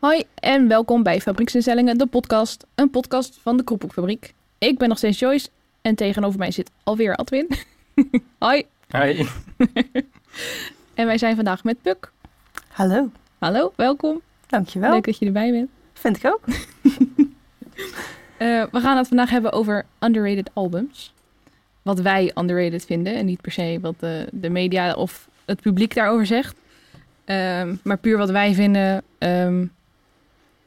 Hoi en welkom bij Fabrieksinstellingen, de podcast. Een podcast van de Kroephoekfabriek. Ik ben nog steeds Joyce en tegenover mij zit alweer Adwin. Hoi. Hoi. En wij zijn vandaag met Puk. Hallo, Hallo, welkom. dankjewel. Leuk dat je erbij bent. Vind ik ook. Eh, we gaan het vandaag hebben over underrated albums. Wat wij underrated vinden en niet per se wat de, de media of het publiek daarover zegt. Ehm, maar puur wat wij vinden, ehm,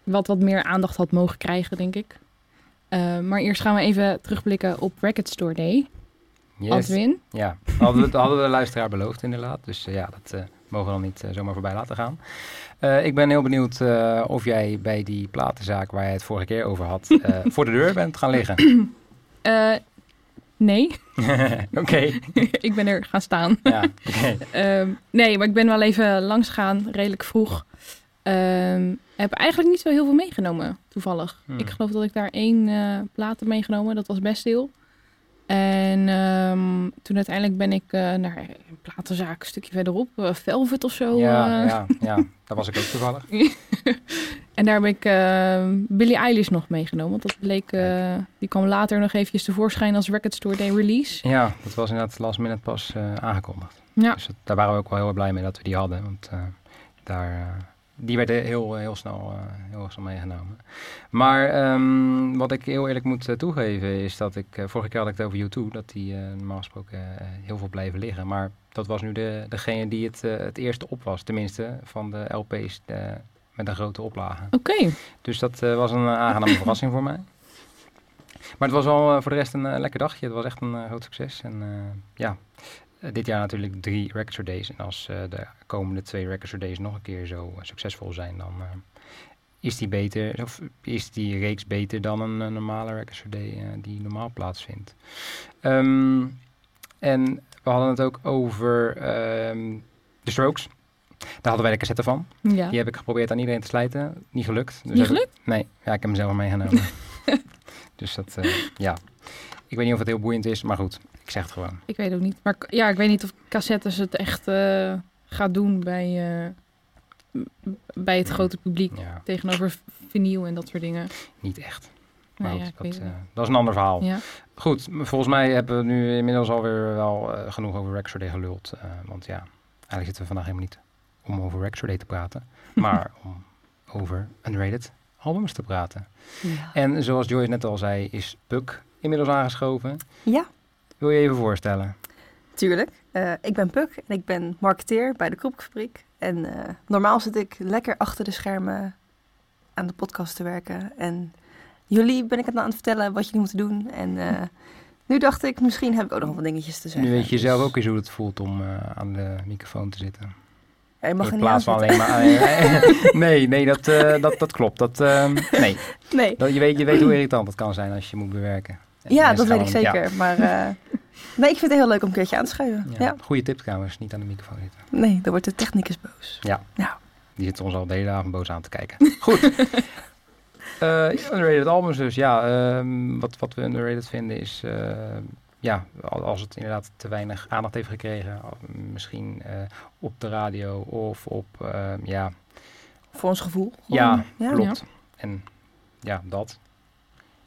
wat wat meer aandacht had mogen krijgen, denk ik. Ehm, maar eerst gaan we even terugblikken op Record Store Day. Yes. Adwin. Ja, hadden we, hadden we de luisteraar beloofd inderdaad. Dus eh, ja, dat eh, mogen we dan niet eh, zomaar voorbij laten gaan. Eh, ik ben heel benieuwd eh, of jij bij die platenzaak waar je het vorige keer over had, eh, voor de deur bent gaan liggen. Eh, nee, Oké. ik ben er gaan staan. Ja. Ehm, nee, maar ik ben wel even langs gegaan, redelijk vroeg. Ehm, heb eigenlijk niet zo heel veel meegenomen, toevallig. Hmm. Ik geloof dat ik daar één eh plaat heb meegenomen, dat was best veel. En ehm, toen uiteindelijk ben ik eh, naar een platenzaak een stukje verderop, eh, Velvet of zo. Ja, ja, ja, daar was ik ook toevallig. en daar heb ik ehm Billie Eilish nog meegenomen, want dat bleek, die kwam later nog eventjes tevoorschijn als Record Store Day release. Ja, dat was inderdaad last minute pas aangekondigd. Ja. Dus dat- daar waren we ook wel heel erg blij mee dat we die hadden. Want daar, die werden heel, heel, snel, eh, heel snel meegenomen. Maar ehm, wat ik heel eerlijk moet eh, toegeven is dat ik... eh, vorige keer had ik het over U2, dat die eh, normaal gesproken eh, heel veel bleven liggen. Maar dat was nu de, degene die het, eh, het eerste op was. Tenminste, van de LP's eh, met een grote oplage. Oké, Dus dat eh, was een eh, aangename verrassing voor mij. Maar het was wel eh, voor de rest een eh, lekker dagje. Het was echt een eh, groot succes. En eh, ja, eh, dit jaar natuurlijk drie Record Days. En als eh, de komende twee Record Days nog een keer zo eh, succesvol zijn, dan eh, is die beter, of is die reeks beter dan een, eh, normale Record Store Day eh, die normaal plaatsvindt. Ehm, en we hadden het ook over ehm de Strokes. Daar hadden wij de cassette van. ja. Die heb ik geprobeerd aan iedereen te slijten. Niet gelukt. Dus Niet ik- gelukt? Nee, ja, ik heb hem zelf meegenomen. dus dat, eh, ja. Ik weet niet of het heel boeiend is, maar goed, ik zeg het gewoon. Ik weet ook niet. Maar ja, ik weet niet of cassettes het echt eh, gaat doen bij, eh, bij het grote publiek. Ja, Tegenover vinyl en dat soort dingen. niet echt. Maar Nee, goed, ja, ik dat, weet het eh, dat is een ander verhaal. Ja. Goed, volgens mij hebben we nu inmiddels alweer wel eh, genoeg over Record Day geluld. eh, want ja, eigenlijk zitten we vandaag helemaal niet om over Record Day te praten. maar om over underrated albums te praten. Ja. En zoals Joyce net al zei, is Puk inmiddels aangeschoven. ja, Wil je even voorstellen? tuurlijk. Eh, ik ben Puk en ik ben marketeer bij de Kroepfabriek. En eh, normaal zit ik lekker achter de schermen aan de podcast te werken. En jullie ben ik het nou aan het vertellen wat jullie moeten doen. En eh, nu dacht ik, misschien heb ik ook nog wat dingetjes te zeggen. Nu weet je Dus- zelf ook eens hoe het voelt om aan de microfoon te zitten. Ja, je mag In plaats van alleen maar... nee, nee, dat, dat, dat klopt. Dat, ehm, nee, Nee, dat, je, weet, je weet hoe irritant het kan zijn als je moet bewerken. En ja, dat weet ik zeker. Maar eh, nee, ik vind het heel leuk om een keertje aan te schuiven. Ja, Ja. ja. Goede tip trouwens, niet aan de microfoon zitten. Nee, dan wordt de technicus boos. Die zit ons al de hele avond boos aan te kijken. Goed. Eh, underrated albums dus. Ja, ehm, wat, wat we underrated vinden is... eh, ja, al- als het inderdaad te weinig aandacht heeft gekregen. Misschien op de radio of op... ehm, ja, Voor ons gevoel. Ja, Gewoon, ja. klopt. En ja, dat.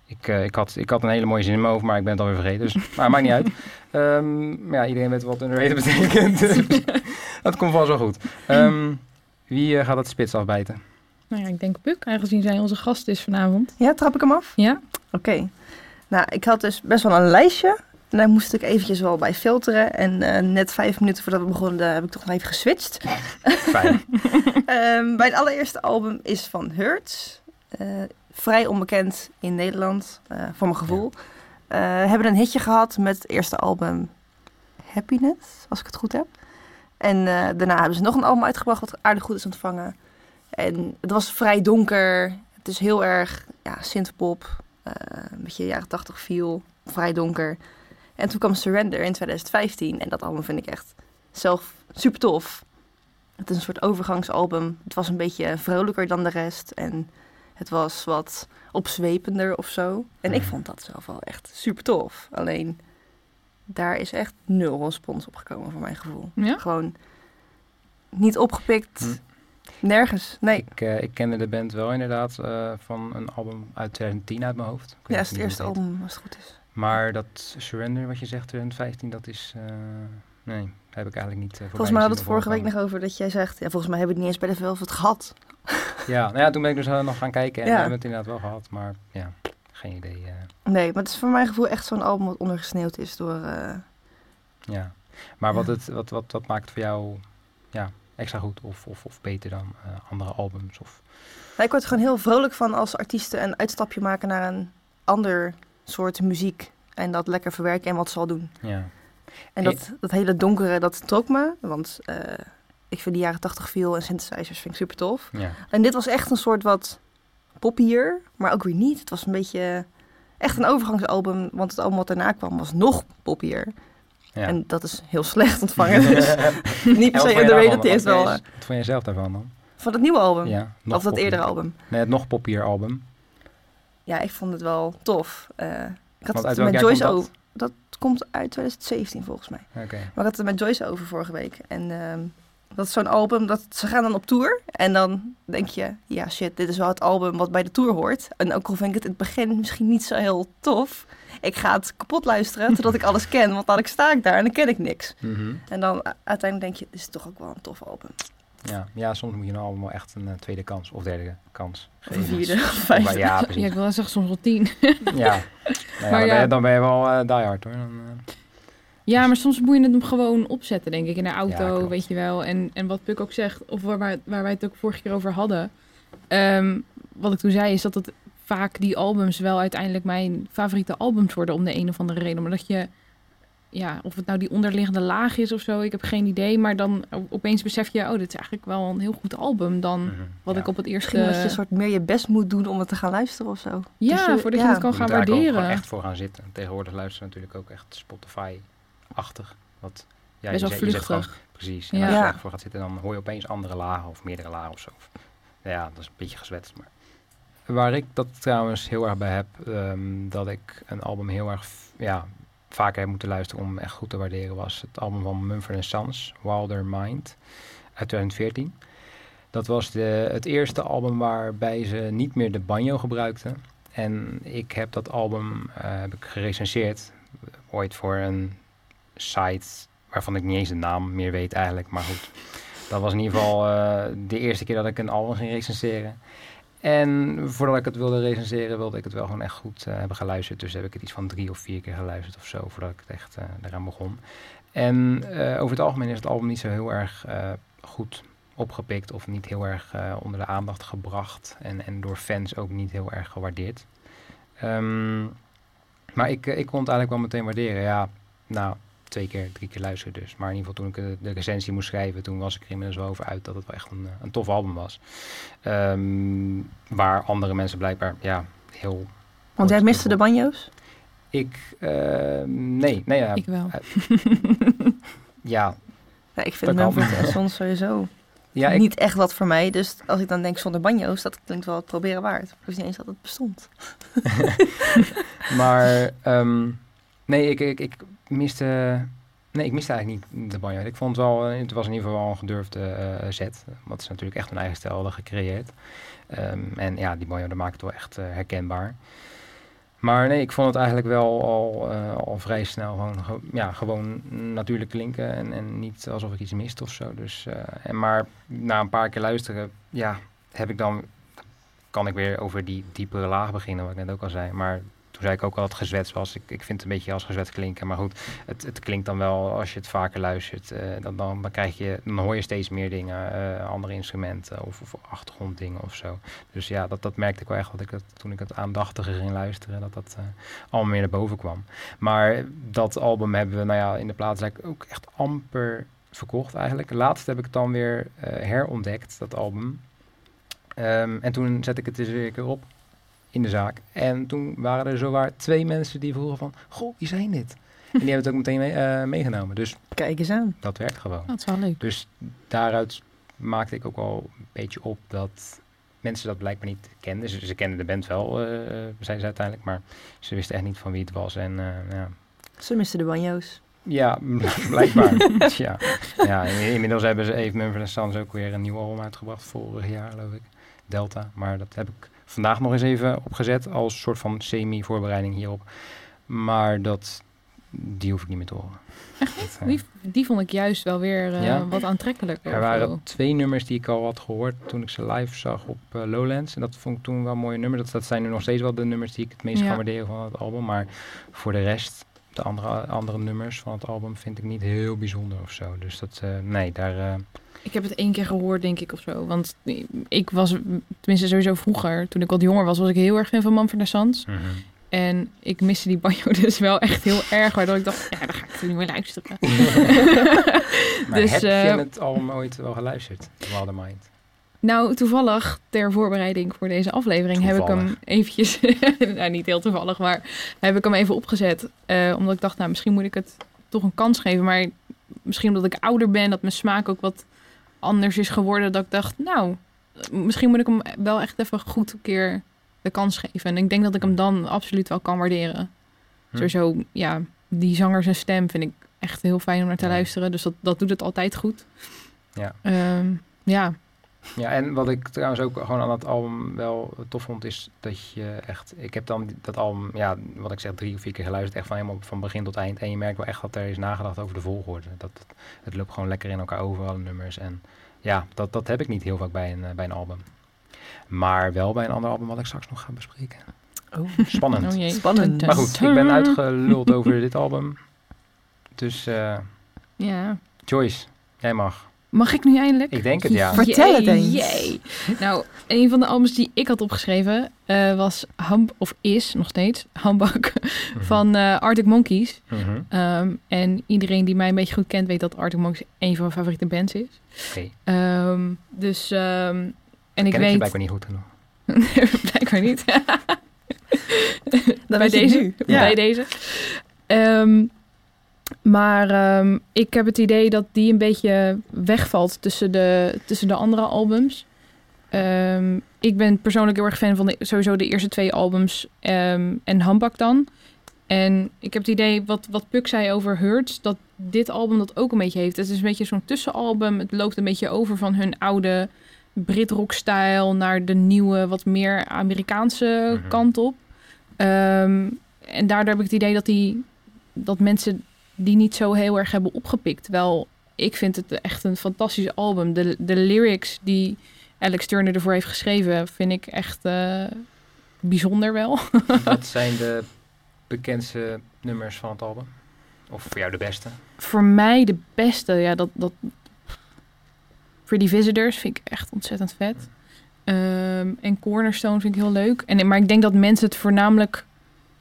Ik, eh, ik, had, ik had een hele mooie zin in mijn hoofd, maar ik ben het alweer vergeten. Dus, maar maakt niet uit. Ehm, maar ja, iedereen weet wat underrated betekent. dus dat komt vast wel goed. Ehm, wie eh, gaat het spits afbijten? Nou ja, ik denk Puk, aangezien zij onze gast is vanavond. Ja, trap ik hem af? Ja? Oké. Nou, ik had dus best wel een lijstje. En daar moest ik eventjes wel bij filteren. En eh, net vijf minuten voordat we begonnen, heb ik toch nog even geswitcht. Fijn. Ehm, mijn allereerste album is van Hurts. Eh, vrij onbekend in Nederland, eh, voor mijn gevoel. Eh, hebben een hitje gehad met het eerste album Happiness, als ik het goed heb. En eh, daarna hebben ze nog een album uitgebracht wat aardig goed is ontvangen. En het was vrij donker. Het is heel erg ja, synthpop. een beetje jaren 80 feel. Vrij donker. En toen kwam Surrender in 2015. En dat album vind ik echt zelf super tof. Het is een soort overgangsalbum. Het was een beetje vrolijker dan de rest. En het was wat opzwepender of zo. En ik Mhm. vond dat zelf wel echt super tof. Alleen daar is echt nul respons op gekomen voor mijn gevoel. Ja? Gewoon niet opgepikt. Hm. Nergens. Nee. Ik, eh, ik kende de band wel inderdaad eh, van een album uit 2010 uit mijn hoofd. Ja, is het eerste album, als het goed is. Maar dat Surrender, wat je zegt, 2015, dat is... eh, nee, heb ik eigenlijk niet uh, Volgens mij hadden we het vorige week nog over dat jij zegt... Ja, volgens mij hebben we het niet eens bij de Velvet gehad. Ja, nou ja, toen ben ik dus eh, nog gaan kijken en Ja. we hebben het inderdaad wel gehad. Maar ja, geen idee. eh, Nee, maar het is voor mijn gevoel echt zo'n album wat ondergesneeuwd is door... eh, ja. Maar wat, het, wat, wat, wat maakt het voor jou ja, extra goed of, of, of beter dan andere albums? Of, Nou, ik word er gewoon heel vrolijk van als artiesten een uitstapje maken naar een ander soort muziek. En dat lekker verwerken en wat zal doen. ja. En dat, dat hele donkere, dat trok me. Want ik vind de jaren 80 viel en synthesizers vind ik super tof. Ja. En dit was echt een soort wat poppier, maar ook weer niet. Het was een beetje echt een overgangsalbum. Want het album wat daarna kwam was nog poppier. ja. En dat is heel slecht ontvangen. Dus niet per wat se je underrated. Wat wel... je- eh, Wat vond je zelf daarvan dan? van het nieuwe album. Ja, of dat poppier. eerdere album. Nee, het nog poppier album. Ja, ik vond het wel tof. Eh, ik had het met Joyce dat? over. Dat komt uit 2017 volgens mij. Maar ik had het met Joyce over vorige week. En ehm, dat is zo'n album, dat, ze gaan dan op tour. En dan denk je, ja shit, dit is wel het album wat bij de tour hoort. En ook al vind ik het in het begin misschien niet zo heel tof. Ik ga het kapot luisteren totdat ik alles ken. Want dan sta ik daar en dan ken ik niks. Mhm. En dan u- uiteindelijk denk je, dit is toch ook wel een tof album. Ja. ja, soms moet je een album wel echt een eh, tweede kans of derde kans Of geven. een vierde, of Maar vijfde. ja, Ja, precies. ik wil wel zeggen soms wel tien. Ja, nou ja, Maar dan, ja. Ben je, dan ben je wel eh die hard hoor. Dan, eh, Ja, maar soms moet je het hem gewoon opzetten, denk ik, in de auto, weet je wel. En, en wat Puk ook zegt, of waar, wij- waar wij het ook vorige keer over hadden. ehm, wat ik toen zei, is dat het vaak die albums wel uiteindelijk mijn favoriete albums worden om de een of andere reden. Maar dat je, ja, of het nou die onderliggende laag is of zo, ik heb geen idee. Maar dan opeens besef je, oh, dit is eigenlijk wel een heel goed album dan mhm. wat Ja. ik op het eerste... Misschien dat je een soort meer je best moet doen om het te gaan luisteren of zo. Ja, Dat je- voordat je het kan gaan moet daar waarderen. gewoon echt voor gaan zitten. Tegenwoordig luisteren natuurlijk ook echt Spotify-achtig. Wat, ja, Best je wel zet- je zet vluchtig. gewoon- precies. En Ja. als je voor gaat zitten, dan hoor je opeens andere lagen of meerdere lagen of zo. Ja, dat is een beetje gezwetst. Maar. Waar ik dat trouwens heel erg bij heb, ehm, dat ik een album heel erg ja, vaker heb moeten luisteren om echt goed te waarderen, was het album van Mumford Sons, Wilder Mind, uit 2014. Dat was de, het eerste album waarbij ze niet meer de banjo gebruikten. En ik heb dat album eh, heb ik gerecenseerd eh, ooit voor een site waarvan ik niet eens de naam meer weet eigenlijk. Maar goed, dat was in ieder geval eh, de eerste keer dat ik een album ging recenseren. En voordat ik het wilde recenseren, wilde ik het wel gewoon echt goed eh, hebben geluisterd. Dus heb ik het iets van drie of vier keer geluisterd of zo, voordat ik het echt eh eraan begon. En over het algemeen is het album niet zo heel erg goed opgepikt of niet heel erg onder de aandacht gebracht. En, en door fans ook niet heel erg gewaardeerd. Ehm, maar ik, ik kon het eigenlijk wel meteen waarderen. Ja, nou, twee keer, drie keer luisteren dus. Maar in ieder geval toen ik de, de recensie moest schrijven, toen was ik er inmiddels wel over uit dat het wel echt een, eh, een tof album was. Ehm, waar andere mensen blijkbaar, ja, heel... Want jij miste de banjo's? Ik, eh, nee, nee, ja, Ik wel. ja, Ja, ik vind Dat en Sons sowieso ja ik, niet echt wat voor mij. Dus als ik dan denk zonder banjo's, dat klinkt wel het proberen waard. Ik wist niet eens dat het bestond. Maar ehm, nee, ik, ik, ik miste. Nee, ik miste eigenlijk niet de banjo. Ik vond het wel, eh, het was in ieder geval wel een gedurfde eh zet. Want ze natuurlijk echt een eigen stijl hadden gecreëerd. Ehm, en ja, die banjo, dat maakt het wel echt eh, herkenbaar. Maar nee, ik vond het eigenlijk wel al, al vrij snel gewoon, ge- ja, gewoon natuurlijk klinken. En, en niet alsof ik iets miste of zo. Dus, en maar na een paar keer luisteren, ja, heb ik dan kan ik weer over die diepere laag beginnen, wat ik net ook al zei. Maar toen zei ik ook al dat het gezwets. Ik, ik vind het een beetje als gezwets klinken. Maar goed, het, het klinkt dan wel als je het vaker luistert. eh, dan, dan, krijg je, dan hoor je steeds meer dingen, eh, andere instrumenten of, of achtergronddingen of zo. Dus ja, dat, dat merkte ik wel echt dat ik het, toen ik het aandachtiger ging luisteren, dat dat eh, allemaal meer naar boven kwam. Maar dat album hebben we, nou ja, in de plaats ook echt amper verkocht eigenlijk. Laatst heb ik het dan weer herontdekt, dat album. Ehm, en toen zette ik het dus weer een keer op in de zaak. En toen waren er zowaar twee mensen die vroegen van... Goh, wie zijn dit? En die hebben het ook meteen mee- eh, meegenomen. Dus Kijk eens aan. dat werkt gewoon. Dat is wel leuk. Dus daaruit maakte ik ook wel een beetje op dat mensen dat blijkbaar niet kenden. Ze, ze kenden de band wel, eh, zijn ze uiteindelijk. Maar ze wisten echt niet van wie het was. En eh, ja, Ze misten de banjo's. Ja, blijkbaar. ja. ja, in- inmiddels hebben ze even Mumford Sons ook weer een nieuw album uitgebracht. Vorig jaar, geloof ik. Delta. Maar dat heb ik vandaag nog eens even opgezet als soort van semi-voorbereiding hierop. Maar dat, die hoef ik niet meer te horen. Echt Die, die vond ik juist wel weer eh, Ja? wat aantrekkelijker. Er waren twee nummers die ik al had gehoord toen ik ze live zag op eh, Lowlands. En dat vond ik toen wel een mooie nummer. Dat, dat zijn nu nog steeds wel de nummers die ik het meest Ja. ga waarderen van het album. Maar voor de rest, de andere, andere nummers van het album vind ik niet heel bijzonder of zo. Dus dat, eh, nee, daar... Ik heb het één keer gehoord, denk ik, of zo. Want ik was, tenminste sowieso vroeger, toen ik wat jonger was, was ik heel erg fan van Manfred Sons. mhm. En ik miste die banjo dus wel echt heel erg, waardoor ik dacht, ja, dan ga ik er niet meer luisteren. Maar Dus, heb je eh, het album ooit wel geluisterd? Wildermind. Nou, toevallig, ter voorbereiding voor deze aflevering, heb ik hem eventjes, nou niet heel toevallig, maar heb ik hem even opgezet. Eh, omdat ik dacht, nou, misschien moet ik het toch een kans geven. Maar misschien omdat ik ouder ben, dat mijn smaak ook wat anders is geworden. Dat ik dacht, nou, misschien moet ik hem wel echt even goed een keer de kans geven. En ik denk dat ik hem dan absoluut wel kan waarderen. Hm. Sowieso, ja, die zanger zijn stem vind ik echt heel fijn om naar te luisteren. Dus dat, dat doet het altijd goed. Ja. Ehm, ja, Ja, en wat ik trouwens ook gewoon aan het album wel tof vond, is dat je echt... Ik heb dan dat album, ja, wat ik zeg, drie of vier keer geluisterd. Echt van helemaal van begin tot eind. En je merkt wel echt dat er is nagedacht over de volgorde. Dat het, het loopt gewoon lekker in elkaar over, alle nummers. En ja, dat, dat heb ik niet heel vaak bij een, bij een album. Maar wel bij een ander album wat ik straks nog ga bespreken. Oh. Spannend. Oh jee. Spannend. Maar goed, ik ben uitgeluld over dit album. Dus eh, Ja. Joyce, jij mag. Mag ik nu eindelijk? Ik denk het, ja. Vertel het eens. jee. Nou, een van de albums die ik had opgeschreven eh, was Ham of is nog steeds Hambak Mhm. van eh, Arctic Monkeys. Mhm. Ehm, en iedereen die mij een beetje goed kent weet dat Arctic Monkeys een van mijn favoriete bands is. Oké, Ehm, dus ehm, en ik ik weet blijkbaar niet goed genoeg. blijkbaar niet. Bij je het deze. Bij deze. Maar ehm, ik heb het idee dat die een beetje wegvalt tussen de, tussen de andere albums. Ehm, ik ben persoonlijk heel erg fan van de, sowieso de eerste twee albums ehm, en Hambak dan. En ik heb het idee, wat, wat Puk zei over Hurts, dat dit album dat ook een beetje heeft. Het is een beetje zo'n tussenalbum. Het loopt een beetje over van hun oude Brit-rock-stijl naar de nieuwe, wat meer Amerikaanse Mhm. kant op. En daardoor heb ik het idee dat, die, dat mensen die niet zo heel erg hebben opgepikt. Terwijl ik vind het echt een fantastisch album. De, de lyrics die Alex Turner ervoor heeft geschreven, vind ik echt eh, bijzonder wel. Wat zijn de bekendste nummers van het album? Of voor jou de beste? Voor mij de beste, ja, dat, dat Pretty Visitors vind ik echt ontzettend vet. Ehm, en Cornerstone vind ik heel leuk. En, maar ik denk dat mensen het voornamelijk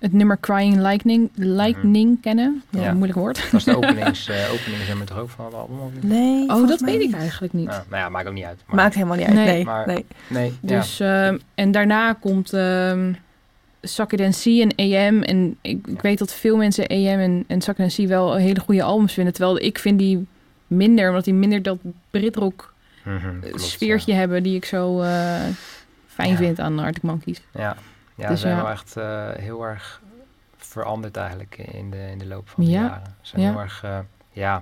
het nummer Crying Lightning, Lightning kennen. Ja, Ja. Een moeilijk woord. Dat is de openings, eh openingsnummer toch ook van het album? Of niet? Nee. Oh, dat weet ik eigenlijk niet. Nou, nou ja, maakt ook niet uit. Maar, Maakt helemaal niet uit. Nee. Nee. Maar- nee. Nee, Dus, ehm, en daarna komt ehm It and See en AM. En ik, ik weet dat veel mensen AM en, en See wel hele goede albums vinden. Terwijl ik vind die minder, omdat die minder dat Britrock. Mhm, klopt, sfeertje hebben die ik zo eh, fijn Ja. vind aan Arctic Monkeys. Ja, ja, Dus ze zijn wel echt eh, heel erg veranderd eigenlijk in de, in de loop van de Ja. jaren. Ze zijn heel erg, eh, ja,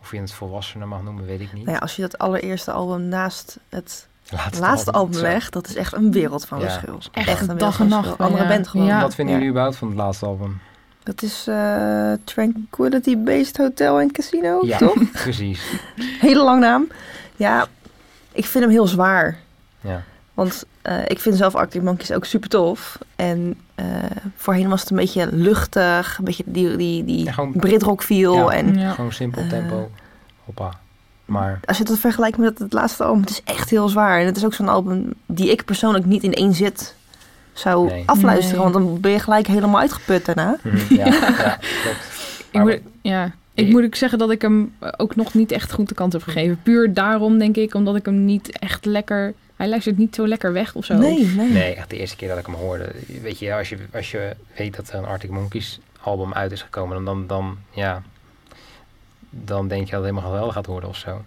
of je het volwassener mag noemen, weet ik niet. Nou ja, als je dat allereerste album naast het Laatste, laatste album legt, dat is echt een wereld van Ja. verschil. Echt een dag en nacht. Andere ja. band gewoon. Ja. Wat vinden jullie überhaupt van het laatste album? Dat is eh, Tranquility Based Hotel en Casino, Ja. toch? Precies. Hele lang naam. Ja, ik vind hem heel zwaar. Ja. Want eh, ik vind zelf Arctic Monkeys ook super tof. En eh, voorheen was het een beetje luchtig. Een beetje die, die, die Ja, gewoon- Britrock feel. Ja. En Ja. Gewoon simpel Eh. tempo. Hoppa. Maar als je dat vergelijkt met het, het laatste album, het is echt heel zwaar. En het is ook zo'n album die ik persoonlijk niet in één zit zou Nee. afluisteren. Nee. Want dan ben je gelijk helemaal uitgeput daarna. mhm, ja, ja, klopt. Ik moet, ja, ik Ik- moet ook zeggen dat ik hem ook nog niet echt goed de kant heb gegeven. Puur daarom denk ik, omdat ik hem niet echt lekker... Hij luistert niet zo lekker weg of zo. Nee, nee. Nee, echt de eerste keer dat ik hem hoorde. Weet je, als je, als je weet dat er een Arctic Monkeys album uit is gekomen, dan, dan, dan, ja, dan denk je dat het helemaal geweldig gaat worden of zo.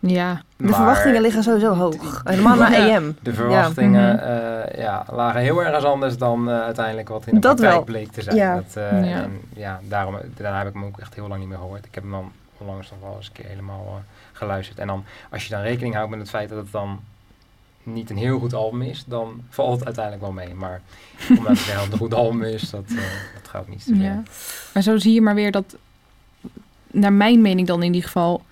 Ja, De Maar verwachtingen liggen sowieso hoog. Helemaal naar Ja. EM. De verwachtingen Mhm. eh, ja, lagen heel ergens anders dan eh, uiteindelijk wat in de Dat praktijk wel. bleek te zijn. Ja. Dat, eh, Ja. En ja, daarom, daarna heb ik hem ook echt heel lang niet meer gehoord. Ik heb hem dan onlangs nog wel eens een keer helemaal geluisterd. En dan, als je dan rekening houdt met het feit dat het dan niet een heel goed album is, dan valt het uiteindelijk wel mee. Maar om nou te zeggen dat het een goed album is, dat, eh, dat gaat niet te ver. ja. Maar zo zie je maar weer dat, naar mijn mening dan in ieder geval,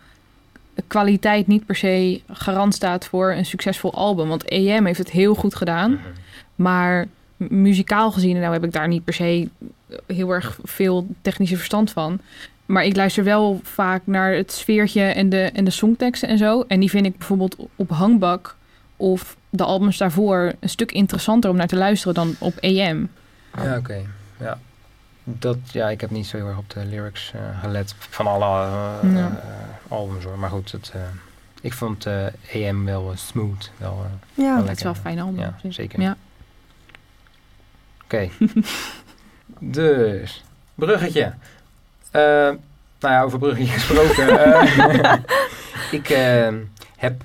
kwaliteit niet per se garant staat voor een succesvol album. Want EM heeft het heel goed gedaan. Mhm. Maar muzikaal gezien, nou heb ik daar niet per se heel erg veel technische verstand van. Maar ik luister wel vaak naar het sfeertje en de, en de songteksten en zo. En die vind ik bijvoorbeeld op Hangbak of de albums daarvoor een stuk interessanter om naar te luisteren dan op EM. Ja, oké. Ja. Dat, ja, ik heb niet zo heel erg op de lyrics eh, gelet van alle eh, Ja. eh, albums hoor. Maar goed, het, ik vond EM wel smooth. Wel, Ja. wel Dat is wel een fijn album. Ja, zeker. Ja. Oké. dus, bruggetje. Nou ja, over bruggetje gesproken. ik heb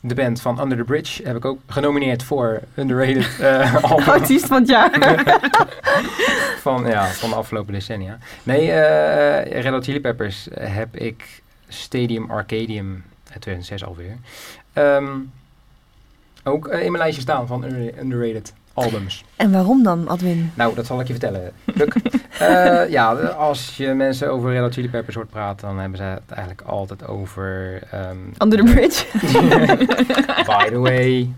de band van Under the Bridge heb ik ook genomineerd voor Underrated eh album Artiest van het jaar. van, ja, van de afgelopen decennia. Nee, eh Red Hot Chili Peppers heb ik Stadium Arcadium uit 2006 alweer. Ehm, ook eh, in mijn lijstje staan van under- underrated albums. En waarom dan, Adwin? Nou, dat zal ik je vertellen. Luk. Eh, ja, als je mensen over Red Hot Chili Peppers hoort praten, dan hebben ze het eigenlijk altijd over... ehm, Under the Bridge. By the way.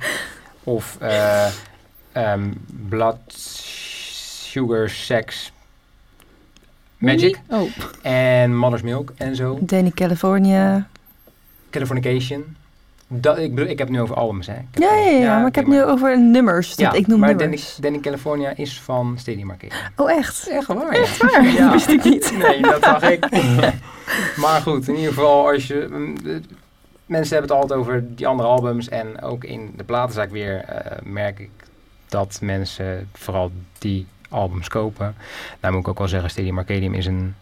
Of eh, ehm, Blood, Sugar, Sex, Magic. Oh, En Mother's Milk en zo. Danny California. Californication. Dat, ik, bedoel, ik heb het nu over albums, hè. Ja, ja, ja, maar ik heb nu over nummers. Ja, Dat ik noem maar nummers. Danny California is van Stadium Arcade. Oh, echt? Echt waar, Echt waar? Ja. Dat wist ik niet. Nee, dat zag ik. maar goed, in ieder geval, als je... mm, Mensen hebben het altijd over die andere albums. En ook in de platenzaak weer eh, merk ik dat mensen vooral die albums kopen. Nou moet ik ook wel zeggen, Stadium Arcadium is een,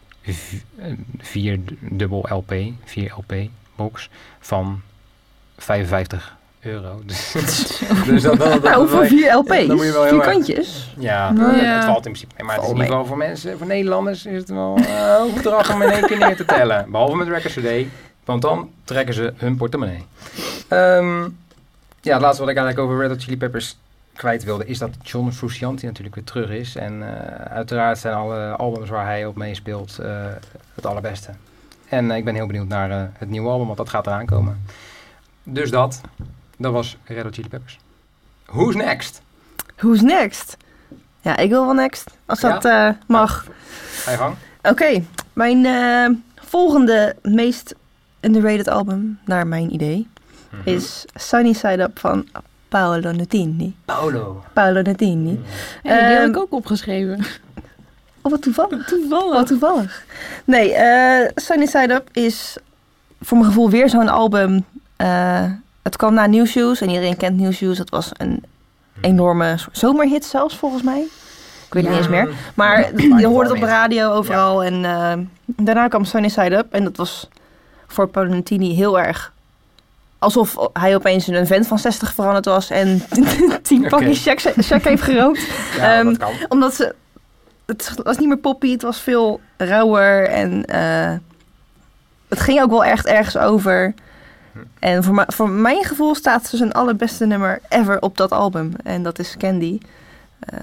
vier dubbel LP, 4 LP box van 55 euro. Dus, dus dat, dat, dat, Nou, voor vier LP's. Dan moet je wel heel vier erg- kantjes. ja, Nou, het, ja. het valt in principe mee. Maar het is in ieder geval voor mensen, voor Nederlanders is het wel eh, een bedrag om in één keer neer te tellen. Behalve met Records Today, want dan trekken ze hun portemonnee. Ehm, ja, het laatste wat ik eigenlijk over Red Hot Chili Peppers kwijt wilde, is dat John Frusciante natuurlijk weer terug is. En eh, uiteraard zijn alle albums waar hij op meespeelt eh, het allerbeste. En ik ben heel benieuwd naar eh, het nieuwe album, want dat gaat eraan komen. Dus dat, dat was Red Hot Chili Peppers. Who's next? Who's next? Ja, ik wil wel next. Als Ja? dat eh, mag. Ga je gang. Oké, mijn eh, volgende meest underrated album, naar mijn idee, Mhm. is Sunny Side Up van Paolo Nutini. Paolo. Paolo Nutini. hey, die had Ehm, ik ook opgeschreven. Oh, wat toevallig. Toevallig. Wat toevallig. Nee, eh Sunny Side Up is voor mijn gevoel weer zo'n album. Eh, het kwam na New Shoes en iedereen kent New Shoes. Dat was een enorme zomerhit zelfs volgens mij. Ik weet het niet eens meer. Maar je hoorde het op de radio overal. En eh, daarna kwam Sunny Side Up. En dat was voor Paolantini heel erg... Alsof hij opeens een vent van 60 veranderd was. En tien pakjes check, check heeft gerookt. Ja, Ehm, dat kan. Omdat ze... Het was niet meer poppy. Het was veel rauwer. En eh, het ging ook wel echt ergens over. En voor, voor mijn gevoel staat dus een allerbeste nummer ever op dat album. En dat is Candy. Eh,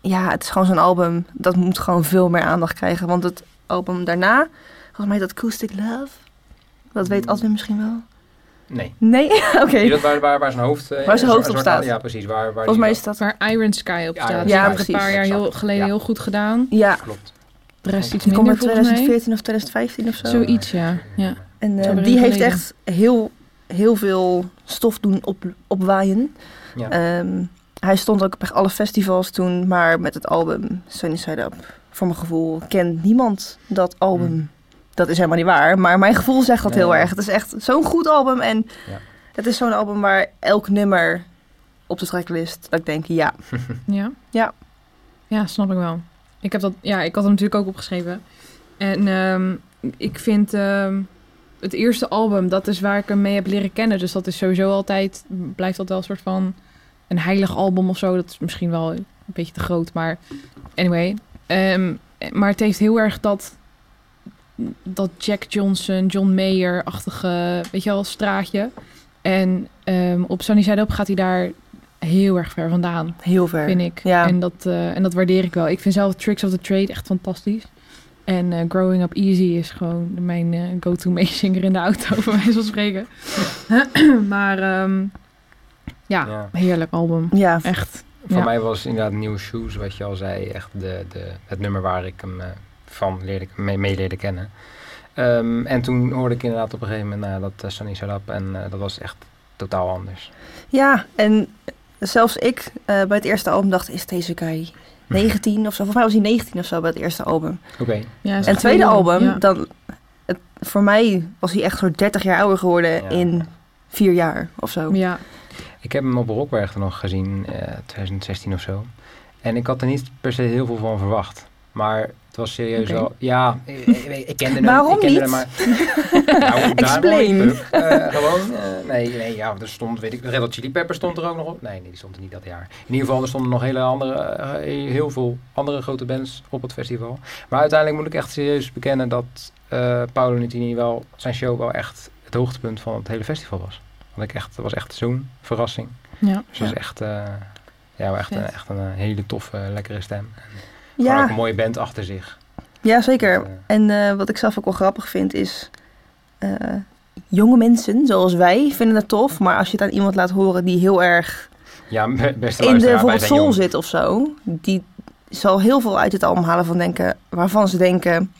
ja, het is gewoon zo'n album. Dat moet gewoon veel meer aandacht krijgen. Want het album daarna, volgens mij dat Acoustic Love. Dat weet Adwin misschien wel. Nee. Nee? Oké. Dat waar, waar, waar zijn hoofd... eh, Waar zijn hoofd op staat. Ja, precies. Waar, waar Volgens mij is dat... Waar Iron Sky op Ja, staat. Hebben ze een precies. paar jaar heel, geleden Ja. heel goed gedaan. Ja, Klopt. De rest iets die komt minder uit volgens mij. 2014 of 2015 of zo. Zoiets, ja. ja. En eh, die heeft geleden. echt heel, heel veel stof doen op, opwaaien. Ja. Ehm, hij stond ook op echt alle festivals toen, maar met het album Sunny Side Up, voor mijn gevoel, kent niemand dat album. Hmm. Dat is helemaal niet waar, maar mijn gevoel zegt dat Nee. heel erg. Het is echt zo'n goed album en Ja. het is zo'n album waar elk nummer op de tracklist, dat ik denk, ja. Ja? Ja. Ja, snap ik wel. Ik heb dat, ja, ik had hem natuurlijk ook opgeschreven. En ehm, ik vind, ehm, het eerste album, dat is waar ik hem mee heb leren kennen. Dus dat is sowieso altijd, blijft dat wel een soort van een heilig album of zo. Dat is misschien wel een beetje te groot, maar anyway. Ehm, maar het heeft heel erg dat, dat Jack Johnson, John Mayer-achtige, weet je wel, straatje. En ehm, op Sunny Side Up gaat hij daar heel erg ver vandaan, Heel ver. vind ik. Ja. En, dat, eh, en dat waardeer ik wel. Ik vind zelf Tricks of the Trade echt fantastisch. En eh, Growing Up Easy is gewoon mijn eh, go-to meezinger in de auto, bij wijze van spreken. maar ehm, ja, Ja. heerlijk album. Ja, Echt. Voor Ja. mij was inderdaad New Shoes, wat je al zei, echt de, de, het nummer waar ik hem eh, van leerde, mee, mee leerde kennen. Ehm, en toen hoorde ik inderdaad op een gegeven moment nou, dat uh, Sunny Up en eh, dat was echt totaal anders. ja, en zelfs ik eh, bij het eerste album dacht, is deze guy 19 of zo? Volgens mij was hij 19 of zo bij het eerste album. Oké, Ja, En het tweede album, ja. dan, het, voor mij was hij echt zo'n 30 jaar ouder geworden Ja. in vier jaar of zo. Ja, ik heb hem op Rockberg nog gezien, eh 2016 of zo. En ik had er niet per se heel veel van verwacht. Maar het was serieus wel... Ja, ik, ik, ik kende hem. Waarom ik kende niet? Hem, maar, nou, Explain. eh, gewoon, eh, nee, nee, ja, er stond, weet ik, Red Hot Chili Pepper stond er ook nog op. Nee, nee, die stond er niet dat jaar. In ieder geval, er stonden nog hele andere, eh, heel veel andere grote bands op het festival. Maar uiteindelijk moet ik echt serieus bekennen dat eh Paolo Nutini wel, zijn show wel echt het hoogtepunt van het hele festival was. Want ik echt, het was echt zo'n verrassing. ja. Dus dat is echt, eh, ja, wel echt, een, echt een eh, hele toffe, lekkere stem. En gewoon ook Ja, een mooie band achter zich. ja zeker. Dat, eh, En eh, wat ik zelf ook wel grappig vind is... eh, jonge mensen, zoals wij, vinden het tof. Maar als je het aan iemand laat horen die heel erg ja, be- beste in de bijvoorbeeld soul jong. zit of zo... die zal heel veel uit het album halen van denken... waarvan ze denken...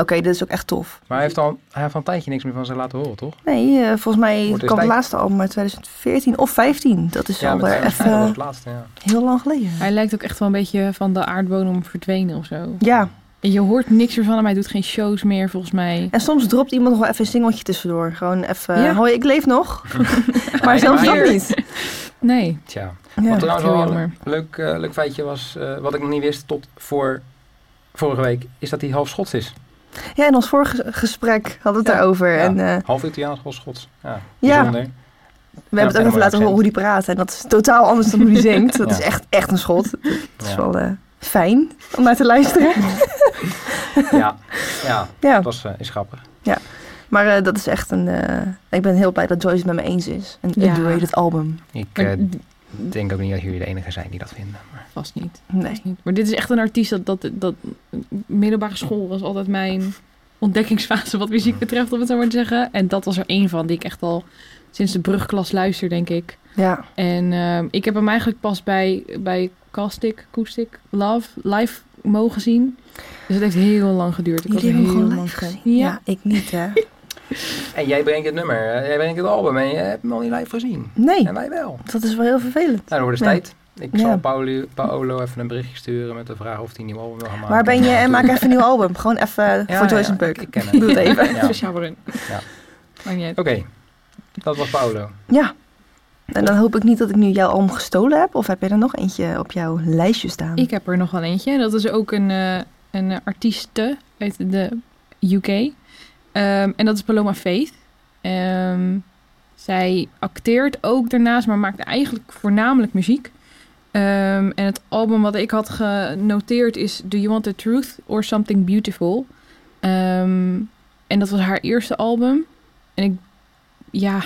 oké, dit is ook echt tof. Maar hij heeft, al, hij heeft al een tijdje niks meer van zich laten horen, toch? Nee, eh, volgens mij Wordt dus kwam het tijd. laatste album uit 2014 of 15. Dat is Ja, zijn- heel lang geleden. Hij lijkt ook echt wel een beetje van de aardbodem verdwenen of zo. Ja, je hoort niks meer van hem. Hij doet geen shows meer, volgens mij. en soms dropt iemand nog wel even een singeltje tussendoor. Gewoon even, Ja. hoi, ik leef nog. maar Nee, zelfs maar- dat niet. Nee. Tja. Ja. Wat trouwens wel een leuk, eh, leuk feitje was, eh, wat ik nog niet wist tot voor vorige week, is dat hij half Schots is. Ja, in ons vorige gesprek hadden we het Ja, daarover. ja. En eh, Half Italiaans, half Schots. Ja, Ja. bijzonder. we hebben het ook en even laten horen hoe die praat. En dat is totaal anders dan hoe die zingt. Dat Ja. is echt, echt een schot. Dat is Ja. wel eh, fijn om naar te luisteren. Ja, ja, ja, dat was, eh, is grappig. maar eh, dat is echt een... eh, ik ben heel blij dat Joyce het met me eens is. Een Ja. underrated album. Ik Maar eh, denk ook niet dat jullie de enige zijn die dat vinden. Maar vast niet. Nee. Vast niet. Maar dit is echt een artiest dat, dat, dat... Middelbare school was altijd mijn ontdekkingsfase wat muziek betreft, om het zo maar te zeggen. En dat was er één van die ik echt al sinds de brugklas luister, denk ik. Ja, En ehm, ik heb hem eigenlijk pas bij, bij Caustic, Acoustic, Love, live mogen zien. Dus het heeft heel lang geduurd. Ik was jullie hebben hem heel gewoon lang live gezien. Ja. Ja, ik niet hè. En jij brengt het nummer, eh, jij brengt het album en je hebt hem al niet live gezien. Nee, En wij wel. dat is wel heel vervelend. Nou, dan wordt het tijd. Ik Ja. zal Paolo, Paolo even een berichtje sturen met de vraag of hij een nieuw album wil gaan maken. Waar ben je en maak even een nieuw album. Gewoon even Ja, voor Joyce ja, en Puck. Ik, ik ken hem. Doe het even. Ja. Speciaal voor hun. Ja. Oké, dat was Paolo. Ja. En dan hoop ik niet dat ik nu jouw album gestolen heb. Of heb je er nog eentje op jouw lijstje staan? Ik heb er nog wel eentje. Dat is ook een, eh een artieste uit de UK. Ehm, en dat is Paloma Faith. Ehm, zij acteert ook daarnaast, maar maakt eigenlijk voornamelijk muziek. Ehm, en het album wat ik had genoteerd is Do You Want the Truth or Something Beautiful? En dat was haar eerste album. En ik, ja,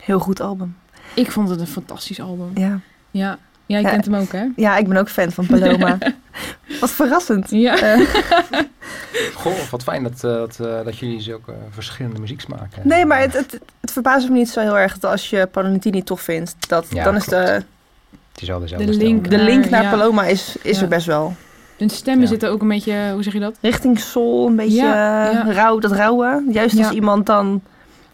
Heel goed album. ik vond het een fantastisch album. Ja. Ja, jij Ja. kent hem ook, hè? ja, ik ben ook fan van Paloma. Wat verrassend. Ja. Eh, Goh, wat fijn dat, eh, dat, eh, dat jullie zulke verschillende muzieksmaken hebben. nee, maar het, het, het verbaast me niet zo heel erg dat als je Palonitini tof vindt, dat, Ja, dan is de, Het is wel dezelfde De link. de link naar Ja. Paloma is, is Ja. er best wel. Hun stemmen Ja. zitten ook een beetje, hoe zeg je dat? Richting soul, een beetje Ja, ja. rauw, dat rauwe. Juist als iemand dan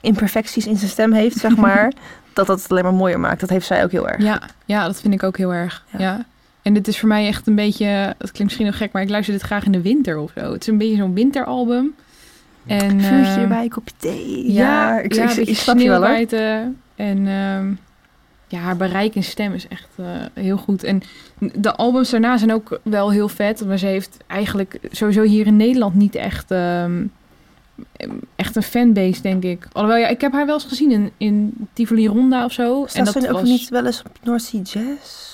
imperfecties in zijn stem heeft, zeg maar, dat dat het alleen maar mooier maakt. Dat heeft zij ook heel erg. Ja, ja, dat vind ik ook heel erg. Ja. En dit is voor mij echt een beetje, het klinkt misschien nog gek, maar ik luister dit graag in de winter of zo. Het is een beetje zo'n winteralbum. En, Vuurtje eh, erbij, kopje thee. Ja, Ja, ik, ja, ik, een ik beetje snap je wel. En ehm, ja, haar bereik in stem is echt eh, heel goed. En de albums daarna zijn ook wel heel vet. Maar ze heeft eigenlijk sowieso hier in Nederland niet echt, ehm, echt een fanbase, denk ik. Alhoewel, ja, ik heb haar wel eens gezien in, in Tivoli Ronda of zo. Staat ze ook niet wel eens op North Sea Jazz?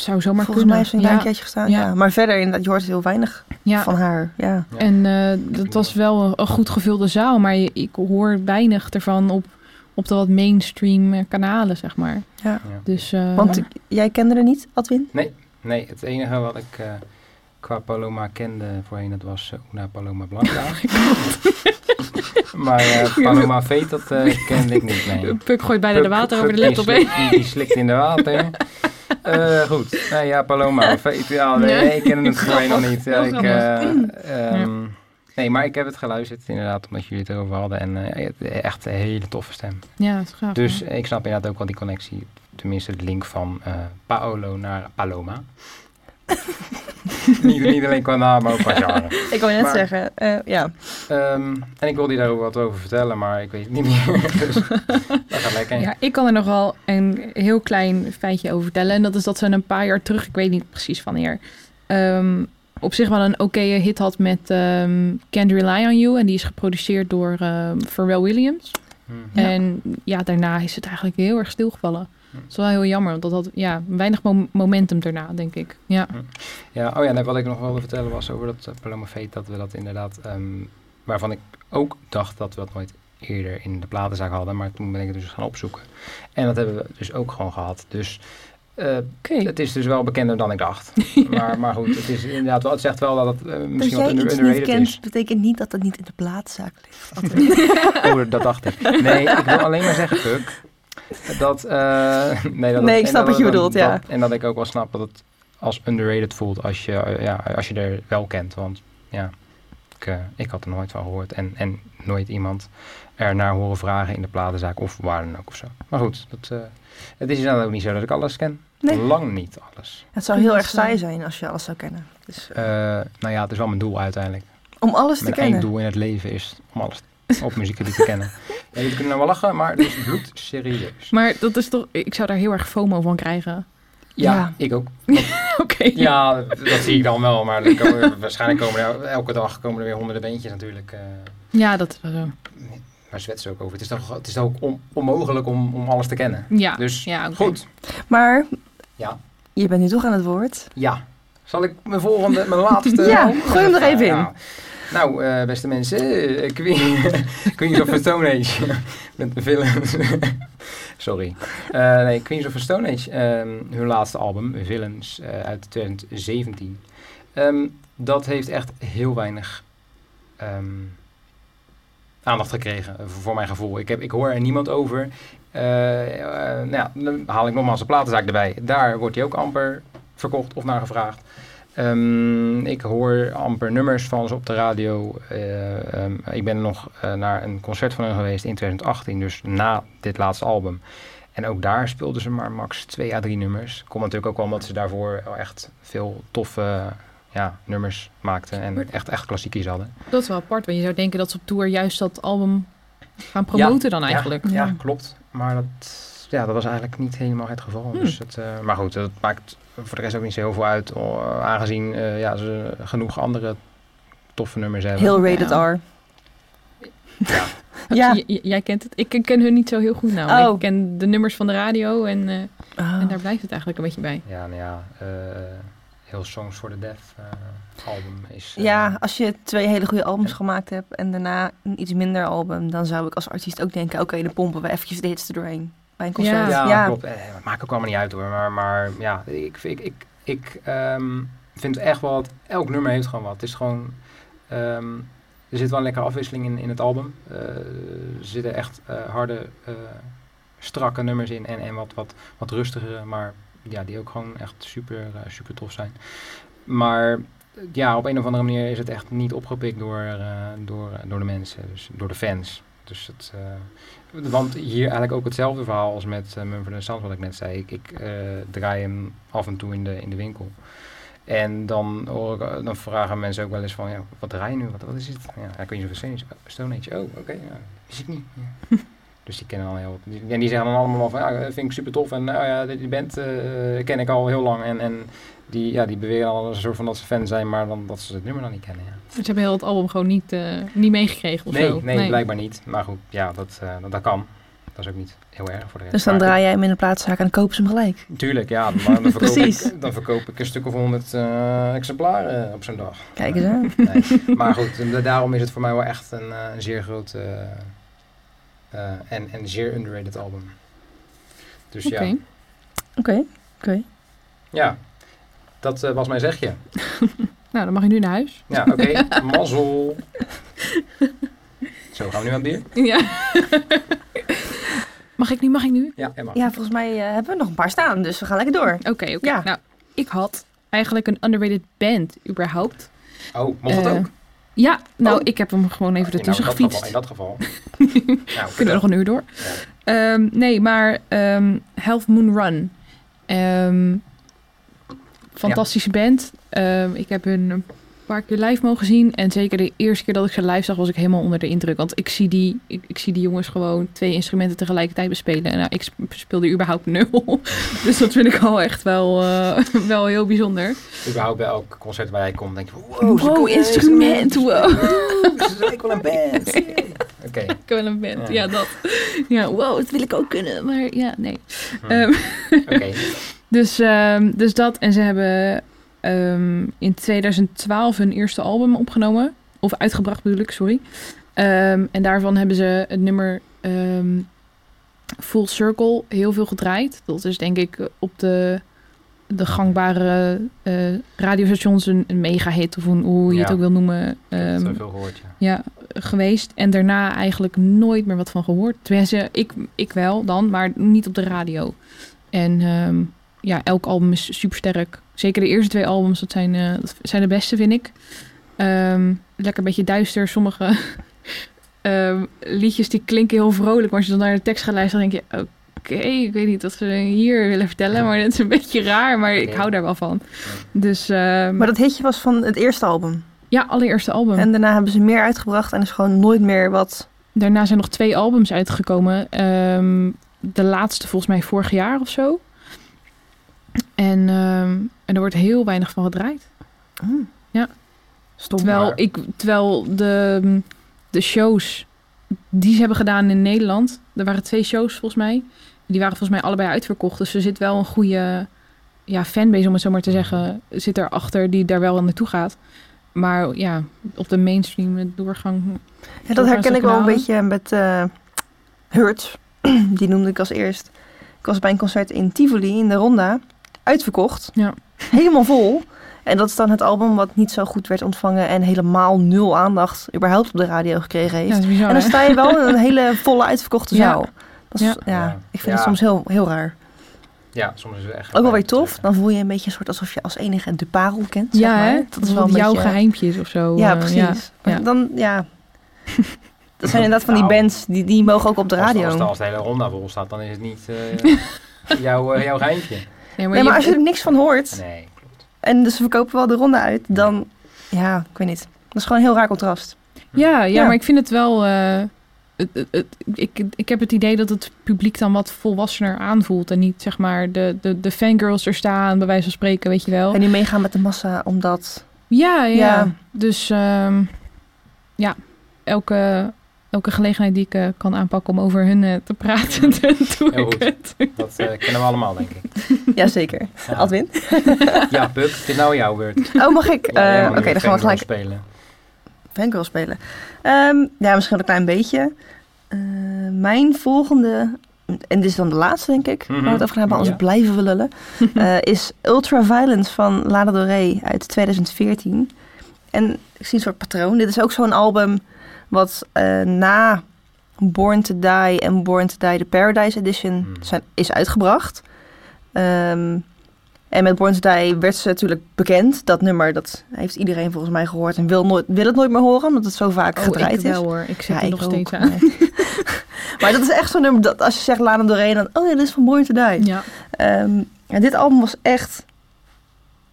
Zou zomaar Volgens kunnen. mij is een keertje gestaan, ja. Ja. Maar verder, inderdaad, je hoort heel weinig ja. van haar. Ja. Ja. En eh, dat was wel een, een goed gevulde zaal, maar je, ik hoor weinig ervan op, op de wat mainstream eh, kanalen, zeg maar. Ja. Ja. Dus, eh, Want jij kende er niet, Adwin? Nee, het enige wat ik eh, qua Paloma kende voorheen, dat was Una Paloma Blanca. maar eh, Paloma Fate, dat eh, kende ik niet, nee. Puk gooit bijna de Puk- water over de laptop heen. die slikt in de water. Eh, goed. Nee, ja, Paloma. Nee, Nee. ik ken het voorheen nog niet. Ja, ik, eh, ehm, Nee, maar ik heb het geluisterd inderdaad, omdat jullie het erover hadden. En ja, echt een hele toffe stem. Ja, dat is gaaf. Dus ik snap inderdaad ook wel die connectie. Tenminste, het link van Paolo naar Paloma. niet, niet alleen qua naam, maar ook qua genre. Ik wou net Maar- zeggen, eh, ja. Ehm, en ik wilde je daar ook wat over vertellen, maar ik weet het niet meer. dus dat gaat lekker. Ja, ik kan er nog wel een heel klein feitje over vertellen. En dat is dat ze een paar jaar terug, ik weet niet precies wanneer, ehm, op zich wel een oké hit had met ehm Can't Rely on You. En die is geproduceerd door Pharrell Williams. Mhm. Ja. En ja, daarna is het eigenlijk heel erg stilgevallen. Hm. Dat is wel heel jammer, want dat had ja, weinig mom- momentum daarna, denk ik. Ja, Ja, oh ja, nee, wat ik nog wilde vertellen was over dat uh, Paloma Fate, dat we dat inderdaad, ehm, waarvan ik ook dacht dat we dat nooit eerder in de platenzaak hadden, maar toen ben ik het dus gaan opzoeken. En dat hebben we dus ook gewoon gehad. Dus eh, oké. het is dus wel bekender dan ik dacht. maar, maar goed, het is inderdaad wel, het zegt wel dat het eh, misschien wat under, iets niet underrated kent, is. betekent niet dat het niet in de plaatzaak ligt. Oh, dat dacht ik. Nee, ik wil alleen maar zeggen, Puk, dat... eh, nee, dat Nee, ik en snap dat- wat je dat- bedoelt, ja. dat- En dat ik ook wel snap dat het als underrated voelt als je, eh, ja, als je er wel kent. Want ja, ik, eh, ik had er nooit van gehoord. En, en nooit iemand er naar horen vragen in de platenzaak of waar dan ook of zo. Maar goed, dat, eh, het is inderdaad ook niet zo dat ik alles ken. Nee. Lang niet alles. Het zou heel erg saai zijn als je alles zou kennen. Dus, nou ja, het is wel mijn doel uiteindelijk. om alles te Mijn kennen. einddoel in het leven is om alles op muziekgebied te kennen. Ja, jullie kunnen nou wel lachen, maar het is bloed serieus. Maar dat is toch, ik zou daar heel erg FOMO van krijgen. Ja, Ja. ik ook. Oké. Ja, dat, zie ik dan wel. Maar komen, waarschijnlijk komen er elke dag komen er weer honderden bandjes natuurlijk. eh Ja, dat is wel zo. waar zwetsen ze ook over. Het is toch, het is toch ook on- onmogelijk om, om alles te kennen. Ja, Dus ja goed. Maar Ja. je bent nu toch aan het woord. Ja. Zal ik mijn volgende, mijn laatste... Ja, gooi hem er even in. Ja. Nou, eh, beste mensen, eh, Queen, Queens of the Stone Age met de villains. Sorry. Eh, nee, Queens of the Stone Age, ehm, hun laatste album, Villains, uit 2017. Ehm, dat heeft echt heel weinig ehm, aandacht gekregen, voor mijn gevoel. Ik, heb, ik hoor er niemand over. Nou ja, dan haal ik nogmaals de platenzaak erbij. Daar wordt hij ook amper verkocht of naar gevraagd. Ehm, ik hoor amper nummers van ze op de radio. Eh, ehm, ik ben nog eh, naar een concert van hen geweest in 2018, dus na dit laatste album. En ook daar speelden ze maar max twee à drie nummers. Komt natuurlijk ook wel omdat ze daarvoor echt veel toffe ja, nummers maakten en echt, echt klassiekers hadden. Dat is wel apart, want je zou denken dat ze op tour juist dat album gaan promoten dan eigenlijk. Ja, Ja. klopt. Maar dat, ja, dat was eigenlijk niet helemaal het geval. Hmm. Dus het, eh, maar goed, dat maakt voor de rest ook niet zo heel veel uit. oh, aangezien eh, ja, ze genoeg andere toffe nummers hebben. Heel rated Ja. R. Ja. Ja. J- jij kent het. Ik ken hun niet zo heel goed nou. Oh. Ik ken de nummers van de radio en, eh, Oh. en daar blijft het eigenlijk een beetje bij. Ja, nou ja, eh, heel Songs for the Deaf eh, album is... eh, Ja, als je twee hele goede albums gemaakt hebt en daarna een iets minder album, dan zou ik als artiest ook denken, oké, dan pompen we eventjes de hits er doorheen bij een concert. Ja. Ja, klopt. Eh, het maakt ook allemaal niet uit hoor. Maar, maar ja, ik, ik, ik, ik ehm, vind echt wel dat elk nummer heeft gewoon wat. Het is gewoon... ehm, er zit wel een lekkere afwisseling in, in het album. Eh, er zitten echt eh, harde, eh, strakke nummers in. En, en wat, wat, wat rustigere, maar ja, die ook gewoon echt super, eh, super tof zijn. Maar eh, ja, op een of andere manier is het echt niet opgepikt door, eh, door, door de mensen. Dus door de fans. Dus het... eh, want hier eigenlijk ook hetzelfde verhaal als met uh, Mumford Sons, wat ik net zei. Ik, ik eh, draai hem af en toe in de, in de winkel. En dan, hoor ik, eh, dan vragen mensen ook wel eens van, ja, wat draai je nu? Wat, wat is het? Ja, ik weet niet of het Stone Age-. Oh, oké, ja, wist ik niet. Ja. Dus die kennen al heel... Die, en die zeggen dan allemaal van, ja, dat vind ik super tof. En nou ja, die band eh, ken ik al heel lang. En, en die, ja, die beweren al een soort van dat ze fan zijn, maar dan dat ze het nummer dan niet kennen. Ja. Ze hebben heel het album gewoon niet, eh, niet meegekregen of Nee, zo. nee, blijkbaar niet. Maar goed, ja, dat, eh, dat, dat kan. Dat is ook niet heel erg voor de rest. Dus dan Maar draai jij hem in de plaatszaak en dan kopen ze hem gelijk. Tuurlijk, ja. Maar dan, verkoop Precies. ik, dan verkoop ik een stuk of honderd eh, exemplaren op zo'n dag. Kijk eens aan. Nee. maar goed, da- daarom is het voor mij wel echt een, eh, een zeer groot eh, eh, en, en zeer underrated album. Dus Oké. ja, Oké, oké. ja, dat eh, was mijn zegje. Nou, dan mag je nu naar huis. Ja, oké, mazzel. Zo, gaan we nu aan het bier? Ja. mag ik nu? Mag ik nu? Ja, Emma. Ja, volgens mij eh, hebben we nog een paar staan, dus we gaan lekker door. Oké, oké. Ja. Nou, ik had eigenlijk een underrated band überhaupt. Oh, mocht dat Eh, ook? Ja, nou, Oh. ik heb hem gewoon even Nou, ertussen in dat gefietst. geval- In dat geval. nou, Kunnen we nog een uur door? Ehm, nee, maar ehm Half Moon Run. Ehm, fantastische band. Ehm, ik heb hun een paar keer live mogen zien. En zeker de eerste keer dat ik ze live zag, was ik helemaal onder de indruk. Want ik zie die, ik, ik zie die jongens gewoon twee instrumenten tegelijkertijd bespelen. En nou, ik sp- speelde überhaupt nul. dus dat vind ik al echt wel, eh, wel heel bijzonder. Überhaupt bij elk concert waar jij komt, denk je van, wow, Wow, instrument, wow. Ze zijn ook wel een band. Oké. Ik wel een band, Ja. ja, dat. Ja, wow, dat wil ik ook kunnen. Maar ja, nee. Hm. Ehm, Oké. Dus, ehm, dus dat. En ze hebben ehm, in 2012 hun eerste album opgenomen. Of uitgebracht bedoel ik, sorry. Ehm, en daarvan hebben ze het nummer Full Circle heel veel gedraaid. Dat is denk ik op de, de gangbare eh, radiostations een, een mega hit. Of een, hoe je het ook wil noemen. Ehm, eh, veel gehoord, ja. ja, geweest. En daarna eigenlijk nooit meer wat van gehoord. Tenminste, ik, ik wel dan, maar niet op de radio. En ja, elk album is super sterk. Zeker de eerste twee albums, dat zijn, eh, dat zijn de beste, vind ik. Ehm, lekker een beetje duister. Sommige ehm, liedjes die klinken heel vrolijk. Maar als je dan naar de tekst gaat luisteren, denk je... Oké, ik weet niet wat ze hier willen vertellen. Maar dat is een beetje raar. Maar ik hou daar wel van. Dus ehm, Maar dat hitje was van het eerste album. ja, allereerste album. En daarna hebben ze meer uitgebracht en is gewoon nooit meer wat... Daarna zijn nog twee albums uitgekomen. Ehm, de laatste volgens mij vorig jaar of zo. En, ehm, en er wordt heel weinig van gedraaid. Ja. Stom. Terwijl, Maar- ik, terwijl de, de shows die ze hebben gedaan in Nederland... Er waren twee shows volgens mij. Die waren volgens mij allebei uitverkocht. Dus er zit wel een goede ja, fanbase, om het zo maar te zeggen... zit erachter die daar wel naartoe gaat. Maar ja, op de mainstream doorgang... Ja, dat herken ik wel een beetje met eh Hurt. Die noemde ik als eerst. Ik was bij een concert in Tivoli in de Ronda. Uitverkocht. Ja. Helemaal vol. En dat is dan het album wat niet zo goed werd ontvangen en helemaal nul aandacht überhaupt op de radio gekregen heeft. Ja, dat is bizar, en dan sta je wel in een hele volle uitverkochte Ja. zaal. Dat is, ja. Ja. ik vind Ja. het soms heel, heel raar. Ja, soms is het echt... Ook wel weer tof. Dan voel je een beetje een soort alsof je als enige de parel kent. Ja, zeg maar. Dat is wel een jouw beetje... geheimpjes of zo. Ja, eh, precies. ja. Dan, ja. Dat zijn inderdaad van die Nou. bands, die, die mogen ook op de radio. als, de- als de hele ronda vol staat, dan is het niet eh, jouw, eh, jouw geintje. Nee, maar Nee, maar je- als je er niks van hoort Nee, klopt. en dus ze verkopen wel de ronde uit, dan, ja, ik weet niet. Dat is gewoon een heel raar contrast. ja, ja, Ja. maar ik vind het wel... eh, het, het, het- ik, ik heb het idee dat het publiek dan wat volwassener aanvoelt. En niet zeg maar de, de, de fangirls er staan, bij wijze van spreken, weet je wel. En die meegaan met de massa, omdat... Ja, ja. Ja. Dus ehm, ja, elke, elke gelegenheid die ik eh, kan aanpakken om over hun eh, te praten, doe Heel ik goed. het. Dat eh, kennen we allemaal, denk ik. Jazeker. Ja. Adwin. Ja, Puk, het is nou jouw beurt. Oh, mag ik? Ja, Eh, Oké, dan gaan we gelijk spelen. Fangirl spelen. Ehm, ja, misschien een klein beetje. Eh, mijn volgende, en dit is dan de laatste denk ik, waar we het over gaan hebben, anders Ja. blijven we lullen, eh, is Ultraviolence van Lana Del Rey uit 2014. En ik zie een soort patroon. Dit is ook zo'n album wat eh, na Born to Die en Born to Die The Paradise Edition Hmm. zijn, is uitgebracht. Ehm, en met Born to Die werd ze natuurlijk bekend. Dat nummer, dat heeft iedereen volgens mij gehoord en wil, nooit, wil het nooit meer horen, omdat het zo vaak Oh, gedraaid ik is. wel hoor. Ik zit Ja, er ik nog ook, steeds aan. maar- dat is echt zo'n nummer dat als je zegt Lana Del Rey, dan oh ja, dit is van Born to Die. Ja. Ehm, ja, dit album was echt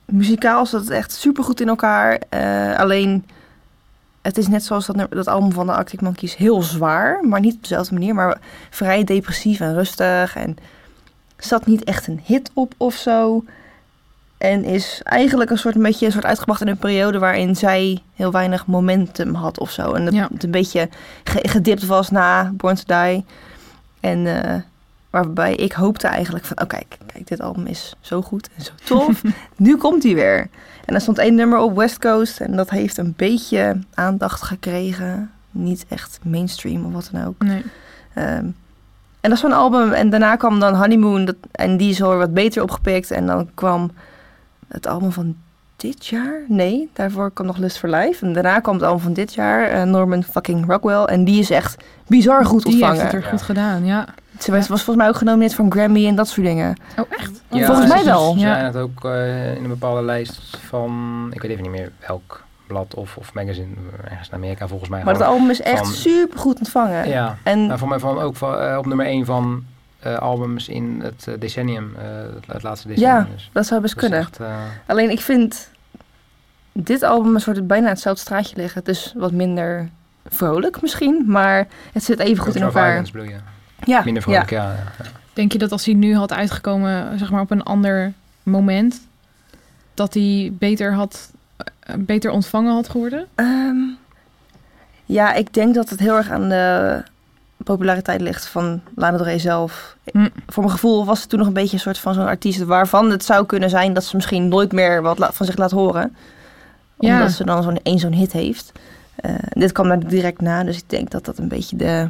muzikaal zat het echt super goed in elkaar. Eh, alleen het is net zoals dat, dat album van de Arctic Monkeys heel zwaar, maar niet op dezelfde manier, maar vrij depressief en rustig. En zat niet echt een hit op of zo. En is eigenlijk een soort een beetje een soort uitgebracht in een periode waarin zij heel weinig momentum had of zo. En het, Ja. het een beetje ge- gedipt was na Born to Die. En eh, waarbij ik hoopte eigenlijk van, oh kijk, kijk, dit album is zo goed en zo tof. nu komt hij weer. En er stond één nummer op West Coast en dat heeft een beetje aandacht gekregen. Niet echt mainstream of wat dan ook. Nee. Ehm, en dat is zo'n album. En daarna kwam dan Honeymoon. Dat, en die is al wat beter opgepikt. En dan kwam het album van dit jaar? Nee, daarvoor kwam nog Lust for Life. En daarna kwam het album van dit jaar. eh, Norman fucking Rockwell. En die is echt bizar goed Die heeft ontvangen. het er goed gedaan, ja. Ze was, was volgens mij ook genomineerd voor een Grammy en dat soort dingen. Oh, echt? Ja, Volgens mij wel. Ze Ja. zijn het ook eh, in een bepaalde lijst van, ik weet even niet meer welk blad of, of magazine, ergens in Amerika volgens mij. Maar het album is echt van- super goed ontvangen. Ja, En nou, voor mij van, ook van, eh, op nummer 1 van eh, albums in het decennium, eh, het, laatste decennium. Ja, dus. dat zou best kunnen. echt, Alleen ik vind dit album een soort bijna hetzelfde straatje liggen. Het is wat minder vrolijk misschien, maar het zit even goed in elkaar. Violence bedoel je? Ja, Minder ja. vrolijk, ja. ja. Denk je dat als hij nu had uitgekomen, zeg maar op een ander moment, dat hij beter had, eh, beter ontvangen had geworden? Ehm, ja, ik denk dat het heel erg aan de populariteit ligt van Lana Del Rey zelf. Hm. Voor mijn gevoel was het toen nog een beetje een soort van zo'n artiest waarvan het zou kunnen zijn dat ze misschien nooit meer wat van zich laat horen. Ja. Omdat ze dan zo'n één zo'n hit heeft. Eh, dit kwam daar direct na, dus ik denk dat dat een beetje de,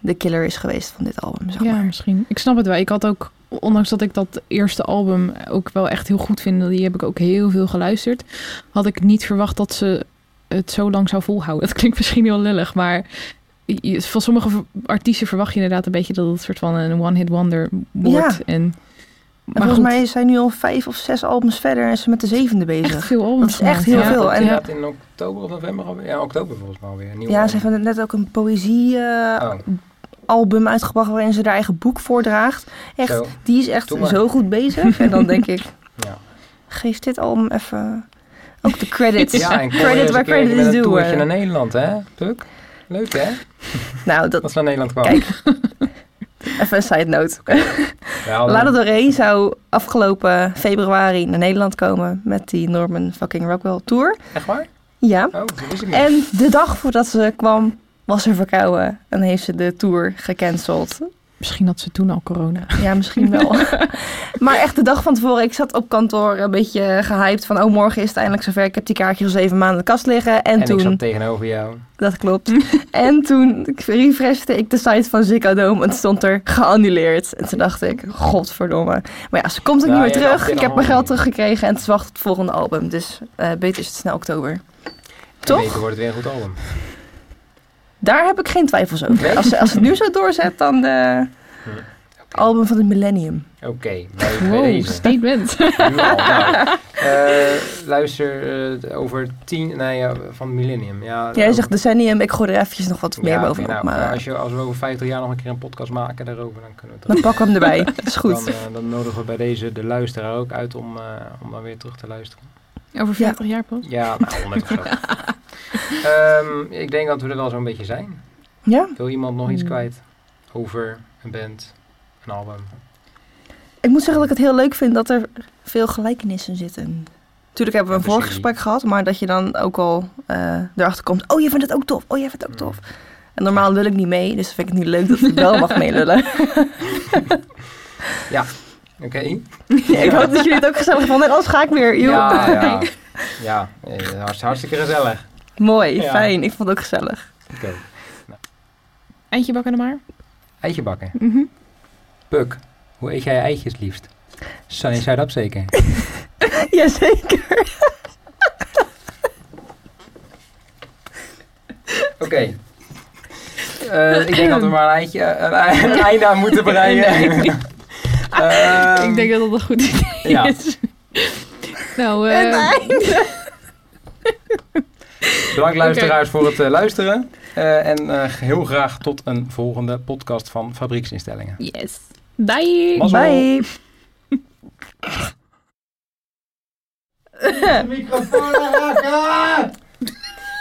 de killer is geweest van dit album. Zeg Ja, misschien. Ik snap het wel. Ik had ook, ondanks dat ik dat eerste album ook wel echt heel goed vind, die heb ik ook heel veel geluisterd, had ik niet verwacht dat ze het zo lang zou volhouden. Dat klinkt misschien heel lullig, maar van sommige artiesten verwacht je inderdaad een beetje dat het een soort van een one-hit wonder wordt. En maar volgens goed, mij zijn nu al vijf of zes albums verder en ze met de zevende echt bezig. veel albums. Dat is echt heel ja. veel. En- Inderdaad in oktober of november alweer? Ja, oktober volgens mij alweer. een nieuw Ja, ze heeft net ook een poëzie eh, Oh, album uitgebracht waarin ze haar eigen boek voordraagt. Echt, zo. die is echt zo goed bezig. En dan denk ik, Ja. geef dit album even ook de credits. Ja, en credit waar een credit is een due. toertje naar Nederland, hè? Puk? Leuk, hè? Nou, dat, ze naar Nederland kwam. Kijk. even een side note. Ja, dan- Lana Del Rey zou afgelopen februari naar Nederland komen met die Norman fucking Rockwell tour. Echt waar? Ja. Oh. En de dag voordat ze kwam, was ze verkouden en heeft ze de tour gecanceld. Misschien had ze toen al corona. Ja, misschien wel. maar echt de dag van tevoren, ik zat op kantoor een beetje gehyped van... oh, morgen is het eindelijk zover. Ik heb die kaartjes al zeven maanden in de kast liggen. En, En ik toen, zat tegenover jou. dat klopt. en toen refreshte ik de site van Ziggo Dome en het stond er geannuleerd. En toen dacht ik, godverdomme. Maar ja, ze komt ook niet meer je dacht, terug. Ik heb mijn geld teruggekregen en het is wacht op het volgende album. Dus eh, beter is het snel oktober. Toch? En beter wordt het weer een goed album. Daar heb ik geen twijfels over. Nee? Als, als het nu zo doorzet, dan de Oké, album van het millennium. Oké, bij Wow, statement. Nu al. Nou, eh, luister eh, over tien, nee, ja, van Millennium. Ja, Jij over- zegt decennium, ik gooi er eventjes nog wat meer ja, bovenop. nou, maar als, je, als we over 50 jaar nog een keer een podcast maken daarover, dan kunnen we het dan pakken we hem erbij. Dat is goed. Dan, eh, dan nodigen we bij deze de luisteraar ook uit om, eh, om dan weer terug te luisteren. Over 40 jaar pas. Ja, nou, 100 of zo. Ehm, ik denk dat we er wel zo'n beetje zijn. Ja? Wil iemand nog iets Hmm. kwijt over een band, een album? Ik moet zeggen dat ik het heel leuk vind dat er veel gelijkenissen zitten. Tuurlijk hebben we een Ja, vorig gesprek gehad, maar dat je dan ook al eh, erachter komt. Oh, je vindt het ook tof. Oh, jij vindt het ook tof. En normaal lul ik niet mee, dus vind ik het niet leuk dat ik wel mag meelullen. Oké? Ja, ik hoop dat jullie het ook gezellig vonden. En anders ga ik weer. Ja, ja. Ja, eh, hartst- hartstikke gezellig. Mooi, Ja. fijn. Ik vond het ook gezellig. Oké. Eindje bakken er maar. Eitje bakken. Mhm. Puk, hoe eet jij eitjes liefst? Sunny side up zeker? Jazeker. Oké. Eh, ik denk dat we maar een, eitje, een, een einde aan moeten breien. Ehm, ik denk dat dat een goed idee ja. is. nou, En einde. Bedankt luisteraars voor het eh, luisteren. Eh, en eh, heel graag tot een volgende podcast van Fabrieksinstellingen. yes. Bye. Mazzel. Bye. Microfoon raken!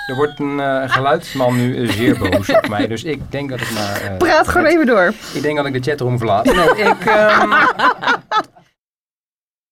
Er wordt een eh, geluidsman nu zeer boos op mij, dus ik denk dat ik maar... eh, Praat gewoon even door. Ik denk dat ik de chatroom verlaat. Nee, ik, ehm,